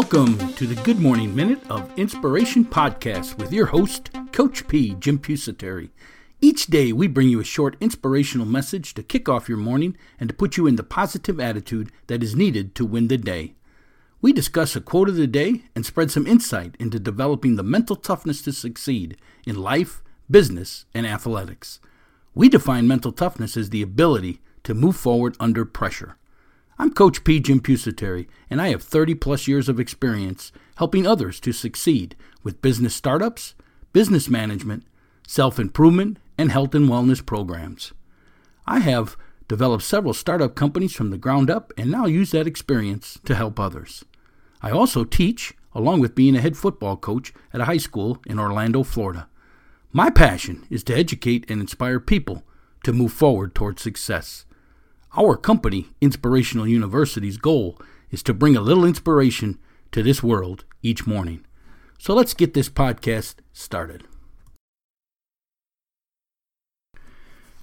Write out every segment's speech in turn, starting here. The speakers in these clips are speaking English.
Welcome to the Good Morning Minute of Inspiration podcast with your host, Coach P. Jim Pusateri. Each day, we bring you a short inspirational message to kick off your morning and to put you in the positive attitude that is needed to win the day. We discuss a quote of the day and spread some insight into developing the mental toughness to succeed in life, business, and athletics. We define mental toughness as the ability to move forward under pressure. I'm Coach P. Jim Pusateri, and I have 30 plus years of experience helping others to succeed with business startups, business management, self improvement, and health and wellness programs. I have developed several startup companies from the ground up and now use that experience to help others. I also teach, along with being a head football coach at a high school in Orlando, Florida. My passion is to educate and inspire people to move forward towards success. Our company, Inspirational University's goal is to bring a little inspiration to this world each morning. So let's get this podcast started.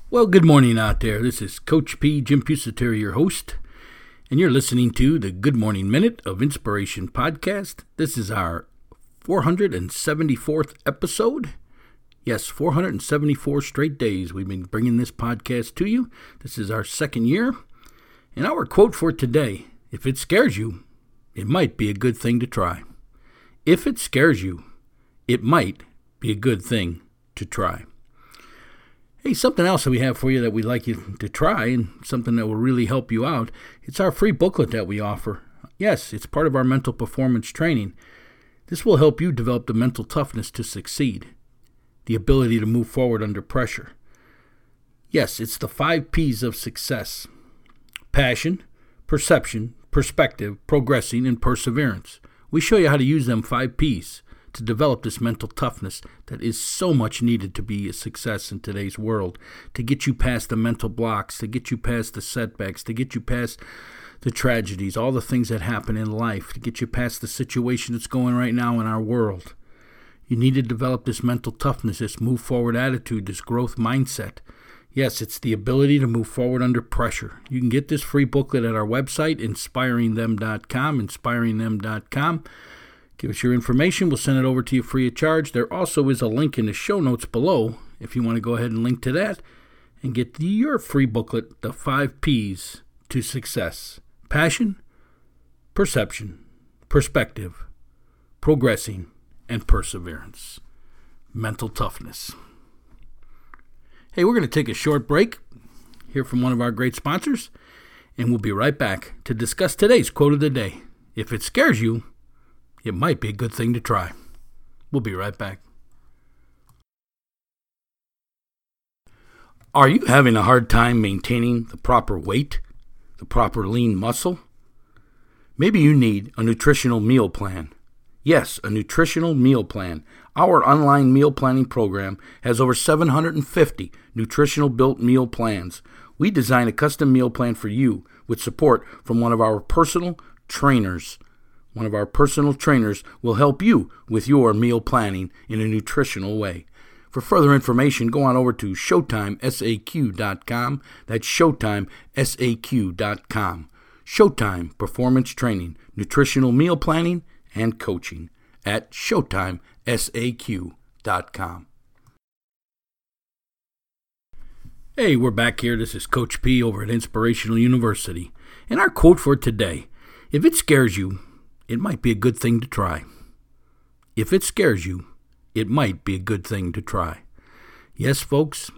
Well, good morning out there. This is Coach P. Jim Pusateri, your host, and you're listening to the Good Morning Minute of Inspiration podcast. This is our 474th episode. Yes, 474 straight days we've been bringing this podcast to you. This is our second year. And our quote for today if it scares you, it might be a good thing to try. If it scares you, it might be a good thing to try. Hey, something else that we have for you that we'd like you to try and something that will really help you out. It's our free booklet that we offer. Yes, it's part of our mental performance training. This will help you develop the mental toughness to succeed the ability to move forward under pressure. Yes, it's the five P's of success passion, perception, perspective, progressing, and perseverance. We show you how to use them five P's to develop this mental toughness that is so much needed to be a success in today's world, to get you past the mental blocks, to get you past the setbacks, to get you past the tragedies, all the things that happen in life, to get you past the situation that's going right now in our world. You need to develop this mental toughness, this move forward attitude, this growth mindset. Yes, it's the ability to move forward under pressure. You can get this free booklet at our website, inspiringthem.com, inspiringthem.com. Give us your information. We'll send it over to you free of charge. There also is a link in the show notes below if you want to go ahead and link to that and get your free booklet, The Five P's to Success Passion, Perception, Perspective, Progressing, and perseverance, mental toughness. Hey, we're going to take a short break, hear from one of our great sponsors, and we'll be right back to discuss today's quote of the day. If it scares you, it might be a good thing to try. We'll be right back. Are you having a hard time maintaining the proper weight, the proper lean muscle? Maybe you need a nutritional meal plan Yes, a nutritional meal plan. Our online meal planning program has over 750 nutritional built meal plans. We design a custom meal plan for you with support from one of our personal trainers. One of our personal trainers will help you with your meal planning in a nutritional way. For further information, go on over to ShowtimeSAQ.com. That's ShowtimeSAQ.com. Showtime Performance Training, Nutritional Meal Planning, and coaching at ShowtimeSAQ.com. Hey, we're back here. This is Coach P over at Inspirational University. And our quote for today if it scares you, it might be a good thing to try. If it scares you, it might be a good thing to try. Yes, folks,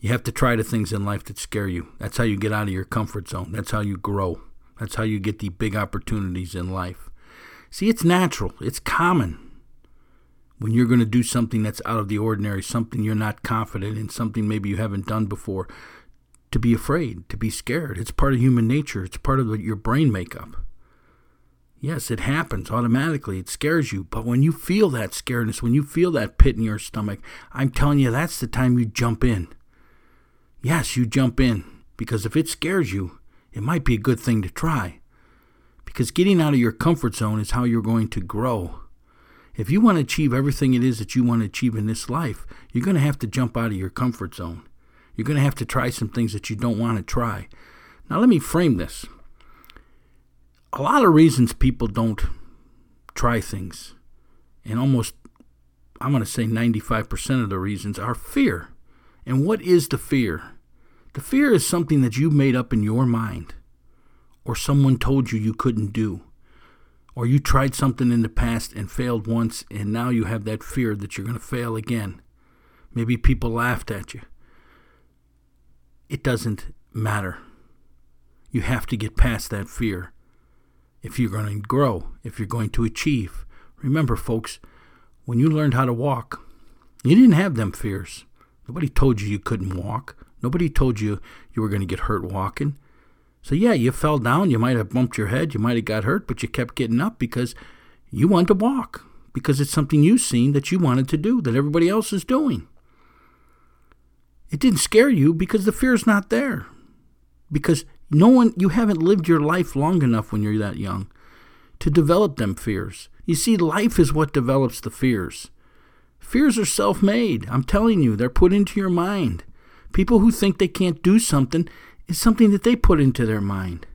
you have to try the things in life that scare you. That's how you get out of your comfort zone. That's how you grow. That's how you get the big opportunities in life. See, it's natural, it's common when you're going to do something that's out of the ordinary, something you're not confident in, something maybe you haven't done before, to be afraid, to be scared. It's part of human nature, it's part of your brain makeup. Yes, it happens automatically. It scares you. But when you feel that scaredness, when you feel that pit in your stomach, I'm telling you, that's the time you jump in. Yes, you jump in. Because if it scares you, it might be a good thing to try. Because getting out of your comfort zone is how you're going to grow. If you want to achieve everything it is that you want to achieve in this life, you're going to have to jump out of your comfort zone. You're going to have to try some things that you don't want to try. Now, let me frame this. A lot of reasons people don't try things. And almost, I'm going to say 95% of the reasons are fear. And what is the fear? The fear is something that you made up in your mind, or someone told you you couldn't do, or you tried something in the past and failed once, and now you have that fear that you're going to fail again. Maybe people laughed at you. It doesn't matter. You have to get past that fear if you're going to grow, if you're going to achieve. Remember, folks, when you learned how to walk, you didn't have them fears. Nobody told you you couldn't walk. Nobody told you you were going to get hurt walking. So, yeah, you fell down. You might have bumped your head. You might have got hurt, but you kept getting up because you wanted to walk, because it's something you've seen that you wanted to do, that everybody else is doing. It didn't scare you because the fear's not there. Because no one, you haven't lived your life long enough when you're that young to develop them fears. You see, life is what develops the fears. Fears are self made. I'm telling you, they're put into your mind. People who think they can't do something is something that they put into their mind.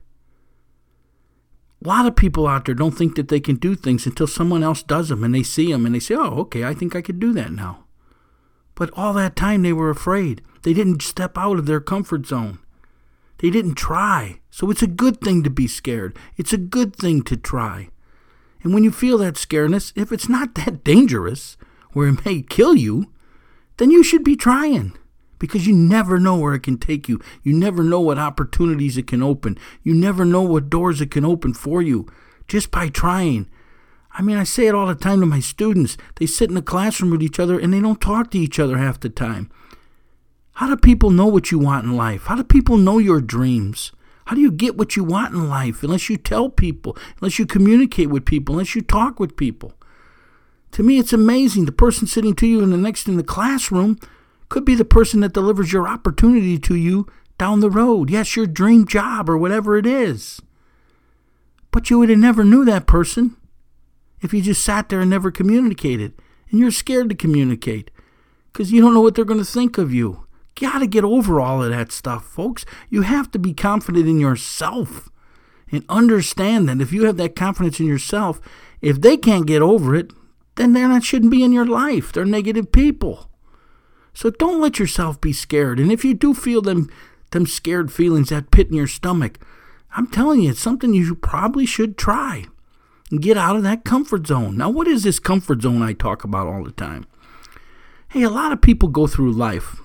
A lot of people out there don't think that they can do things until someone else does them and they see them and they say, oh, okay, I think I could do that now. But all that time they were afraid. They didn't step out of their comfort zone. They didn't try. So it's a good thing to be scared. It's a good thing to try. And when you feel that scaredness, if it's not that dangerous, where it may kill you, then you should be trying because you never know where it can take you. You never know what opportunities it can open. You never know what doors it can open for you just by trying. I mean, I say it all the time to my students. They sit in the classroom with each other and they don't talk to each other half the time. How do people know what you want in life? How do people know your dreams? How do you get what you want in life unless you tell people, unless you communicate with people, unless you talk with people? To me, it's amazing. The person sitting to you in the next in the classroom could be the person that delivers your opportunity to you down the road. Yes, your dream job or whatever it is. But you would have never knew that person if you just sat there and never communicated. And you're scared to communicate because you don't know what they're going to think of you. Got to get over all of that stuff, folks. You have to be confident in yourself and understand that if you have that confidence in yourself, if they can't get over it, then they shouldn't be in your life. They're negative people. So don't let yourself be scared. And if you do feel them them scared feelings, that pit in your stomach, I'm telling you, it's something you probably should try. And get out of that comfort zone. Now, what is this comfort zone I talk about all the time? Hey, a lot of people go through life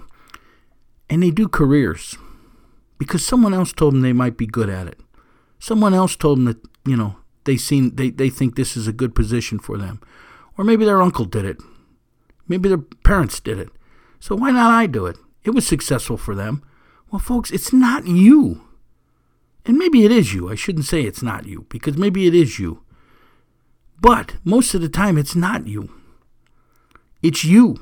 and they do careers because someone else told them they might be good at it. Someone else told them that, you know, they seen they, they think this is a good position for them. Or maybe their uncle did it. Maybe their parents did it. So why not I do it? It was successful for them. Well, folks, it's not you. And maybe it is you. I shouldn't say it's not you, because maybe it is you. But most of the time, it's not you. It's you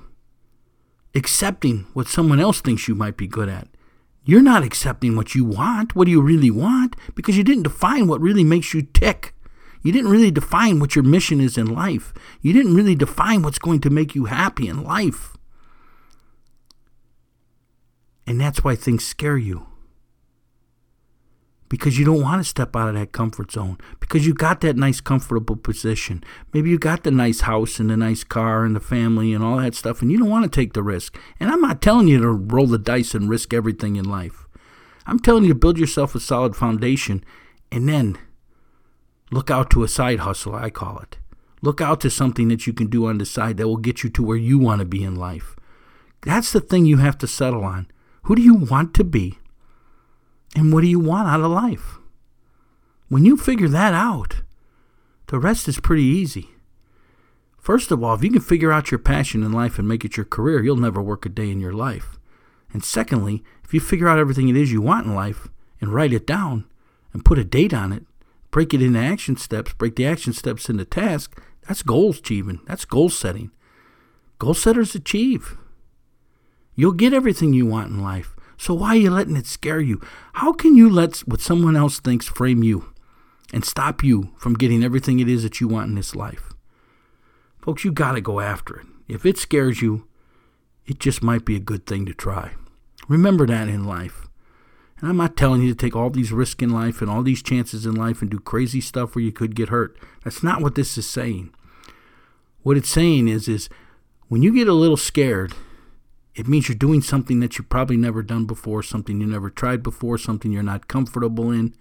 accepting what someone else thinks you might be good at. You're not accepting what you want. What do you really want? Because you didn't define what really makes you tick. You didn't really define what your mission is in life. You didn't really define what's going to make you happy in life. And that's why things scare you. Because you don't want to step out of that comfort zone. Because you got that nice, comfortable position. Maybe you got the nice house and the nice car and the family and all that stuff, and you don't want to take the risk. And I'm not telling you to roll the dice and risk everything in life. I'm telling you to build yourself a solid foundation and then Look out to a side hustle, I call it. Look out to something that you can do on the side that will get you to where you want to be in life. That's the thing you have to settle on. Who do you want to be? And what do you want out of life? When you figure that out, the rest is pretty easy. First of all, if you can figure out your passion in life and make it your career, you'll never work a day in your life. And secondly, if you figure out everything it is you want in life and write it down and put a date on it, break it into action steps, break the action steps into tasks, that's goals achieving. That's goal setting. Goal setters achieve. You'll get everything you want in life. So why are you letting it scare you? How can you let what someone else thinks frame you and stop you from getting everything it is that you want in this life? Folks, you got to go after it. If it scares you, it just might be a good thing to try. Remember that in life. And I'm not telling you to take all these risks in life and all these chances in life and do crazy stuff where you could get hurt. That's not what this is saying. What it's saying is is when you get a little scared, it means you're doing something that you've probably never done before, something you never tried before, something you're not comfortable in.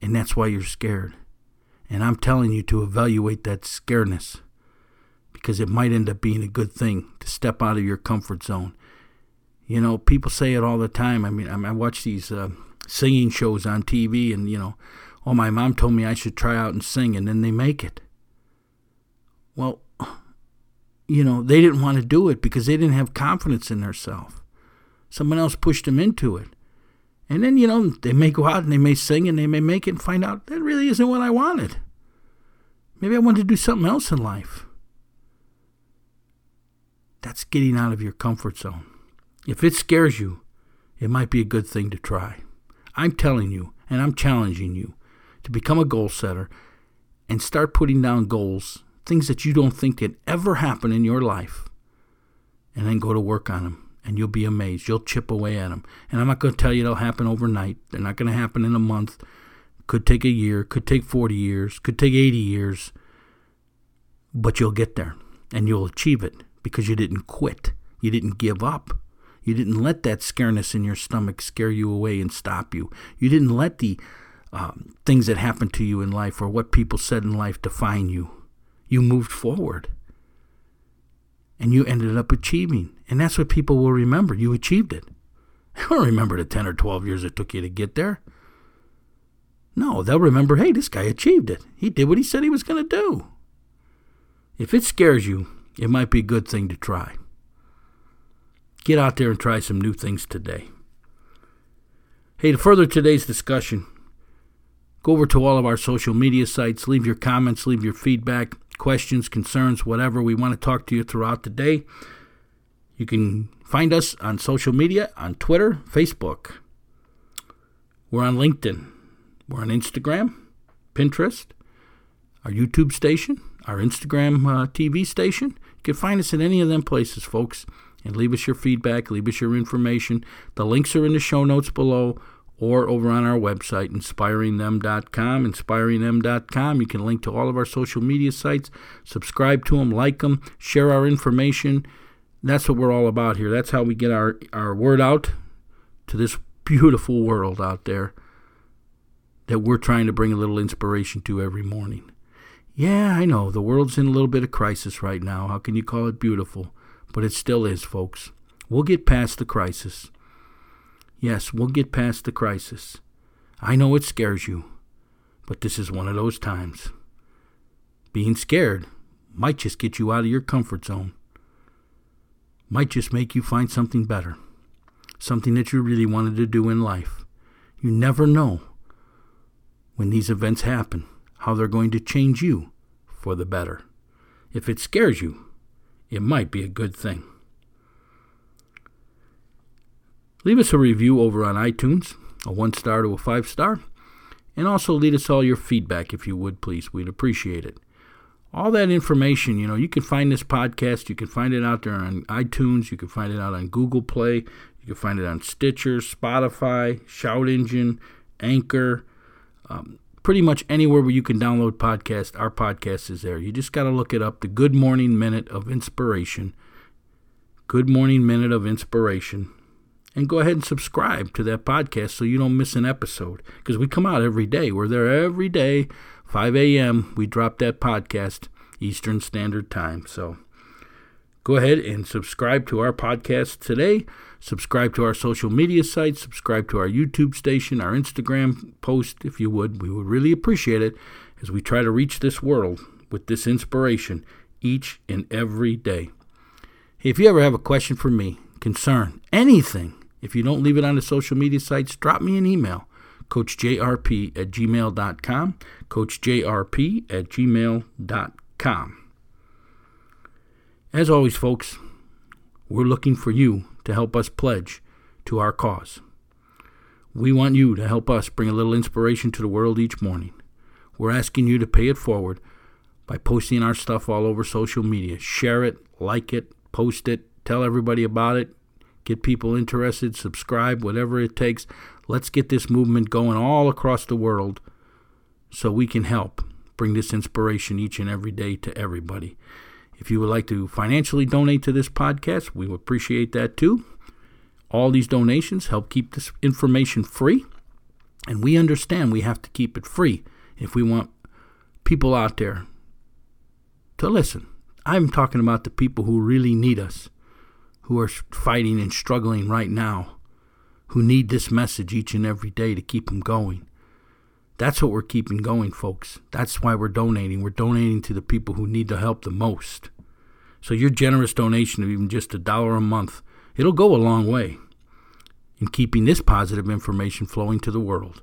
And that's why you're scared. And I'm telling you to evaluate that scaredness because it might end up being a good thing to step out of your comfort zone. You know, people say it all the time. I mean, I watch these uh, singing shows on TV, and, you know, oh, my mom told me I should try out and sing, and then they make it. Well, you know, they didn't want to do it because they didn't have confidence in themselves. Someone else pushed them into it. And then, you know, they may go out and they may sing and they may make it and find out that really isn't what I wanted. Maybe I want to do something else in life. That's getting out of your comfort zone. If it scares you, it might be a good thing to try. I'm telling you, and I'm challenging you to become a goal setter and start putting down goals, things that you don't think could ever happen in your life, and then go to work on them and you'll be amazed. You'll chip away at them. And I'm not going to tell you it'll happen overnight. They're not going to happen in a month. Could take a year, could take 40 years, could take 80 years. But you'll get there and you'll achieve it because you didn't quit. You didn't give up. You didn't let that scareness in your stomach scare you away and stop you. You didn't let the um, things that happened to you in life or what people said in life define you. You moved forward and you ended up achieving. And that's what people will remember. You achieved it. They don't remember the 10 or 12 years it took you to get there. No, they'll remember, hey, this guy achieved it. He did what he said he was going to do. If it scares you, it might be a good thing to try. Get out there and try some new things today. Hey, to further today's discussion, go over to all of our social media sites, leave your comments, leave your feedback, questions, concerns, whatever. We want to talk to you throughout the day. You can find us on social media on Twitter, Facebook. We're on LinkedIn. We're on Instagram, Pinterest, our YouTube station, our Instagram uh, TV station. You can find us in any of them places, folks, and leave us your feedback, leave us your information. The links are in the show notes below or over on our website, inspiringthem.com. Inspiringthem.com. You can link to all of our social media sites, subscribe to them, like them, share our information. That's what we're all about here. That's how we get our, our word out to this beautiful world out there that we're trying to bring a little inspiration to every morning. Yeah, I know, the world's in a little bit of crisis right now. How can you call it beautiful? But it still is, folks. We'll get past the crisis. Yes, we'll get past the crisis. I know it scares you, but this is one of those times. Being scared might just get you out of your comfort zone might just make you find something better, something that you really wanted to do in life. You never know when these events happen how they're going to change you for the better. If it scares you, it might be a good thing. Leave us a review over on iTunes, a one star to a five star, and also leave us all your feedback if you would, please. We'd appreciate it all that information, you know, you can find this podcast. You can find it out there on iTunes. You can find it out on Google Play. You can find it on Stitcher, Spotify, Shout Engine, Anchor. Um, pretty much anywhere where you can download podcast, our podcast is there. You just got to look it up. The Good Morning Minute of Inspiration. Good Morning Minute of Inspiration. And go ahead and subscribe to that podcast so you don't miss an episode. Because we come out every day. We're there every day 5 a.m., we drop that podcast, Eastern Standard Time. So go ahead and subscribe to our podcast today. Subscribe to our social media sites. Subscribe to our YouTube station, our Instagram post, if you would. We would really appreciate it as we try to reach this world with this inspiration each and every day. If you ever have a question for me, concern, anything, if you don't leave it on the social media sites, drop me an email coachjrp at gmail.com, coachjrp at gmail.com. As always, folks, we're looking for you to help us pledge to our cause. We want you to help us bring a little inspiration to the world each morning. We're asking you to pay it forward by posting our stuff all over social media. Share it, like it, post it, tell everybody about it, get people interested, subscribe, whatever it takes. Let's get this movement going all across the world so we can help bring this inspiration each and every day to everybody. If you would like to financially donate to this podcast, we would appreciate that too. All these donations help keep this information free, and we understand we have to keep it free if we want people out there to listen. I'm talking about the people who really need us, who are fighting and struggling right now, who need this message each and every day to keep them going. That's what we're keeping going, folks. That's why we're donating. We're donating to the people who need the help the most. So your generous donation of even just a dollar a month, it'll go a long way in keeping this positive information flowing to the world.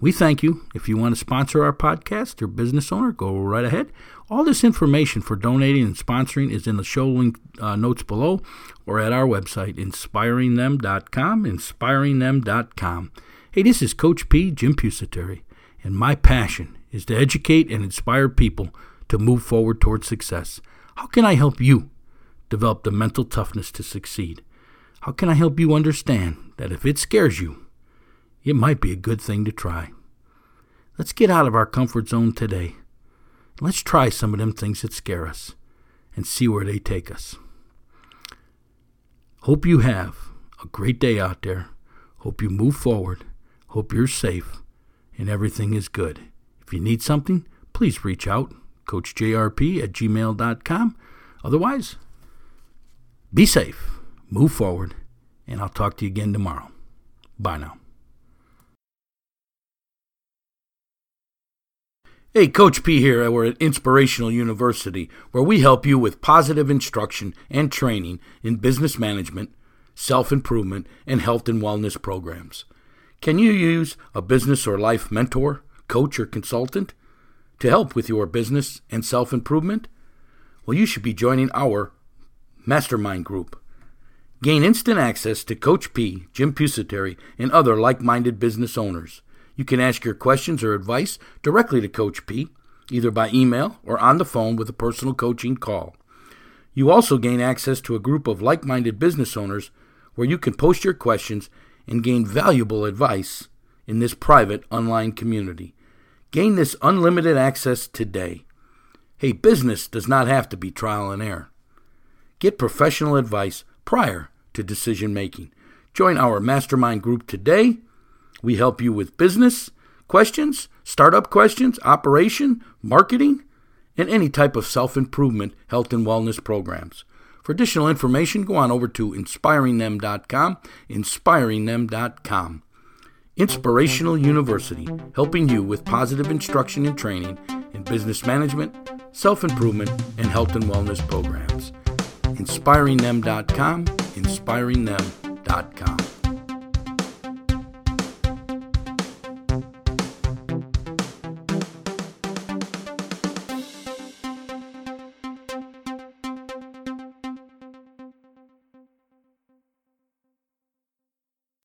We thank you. If you want to sponsor our podcast or business owner, go right ahead. All this information for donating and sponsoring is in the show link uh, notes below or at our website, inspiringthem.com, inspiringthem.com. Hey, this is Coach P, Jim Pusateri, and my passion is to educate and inspire people to move forward towards success. How can I help you develop the mental toughness to succeed? How can I help you understand that if it scares you, it might be a good thing to try. Let's get out of our comfort zone today. Let's try some of them things that scare us and see where they take us. Hope you have a great day out there. Hope you move forward. Hope you're safe and everything is good. If you need something, please reach out. CoachJRP at gmail.com. Otherwise, be safe, move forward, and I'll talk to you again tomorrow. Bye now. Hey, Coach P here. We're at Inspirational University, where we help you with positive instruction and training in business management, self improvement, and health and wellness programs. Can you use a business or life mentor, coach, or consultant to help with your business and self improvement? Well, you should be joining our mastermind group. Gain instant access to Coach P, Jim Pusateri, and other like minded business owners. You can ask your questions or advice directly to Coach P, either by email or on the phone with a personal coaching call. You also gain access to a group of like minded business owners where you can post your questions and gain valuable advice in this private online community. Gain this unlimited access today. Hey, business does not have to be trial and error. Get professional advice prior to decision making. Join our mastermind group today we help you with business questions, startup questions, operation, marketing, and any type of self improvement, health, and wellness programs. For additional information, go on over to inspiringthem.com, inspiringthem.com. Inspirational University, helping you with positive instruction and training in business management, self improvement, and health and wellness programs. Inspiringthem.com, inspiringthem.com.